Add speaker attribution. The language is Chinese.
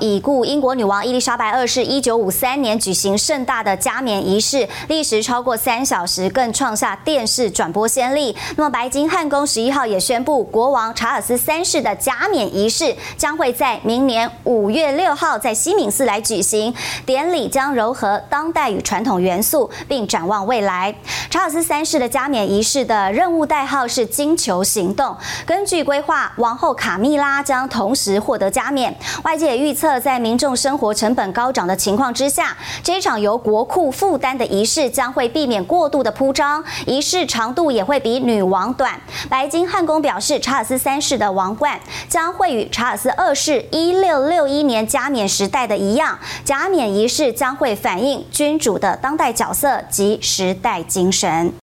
Speaker 1: 已故英国女王伊丽莎白二世一九五三年举行盛大的加冕仪式，历时超过三小时，更创下电视转播先例。那么，白金汉宫十一号也宣布，国王查尔斯三世的加冕仪式将会在明年五月六号在西敏寺来举行。典礼将糅合当代与传统元素，并展望未来。查尔斯三世的加冕仪式的任务代号是“金球行动”。根据规划，王后卡蜜拉将同时获得加冕。外界也预测。在民众生活成本高涨的情况之下，这场由国库负担的仪式将会避免过度的铺张，仪式长度也会比女王短。白金汉宫表示，查尔斯三世的王冠将会与查尔斯二世一六六一年加冕时代的一样，加冕仪式将会反映君主的当代角色及时代精神。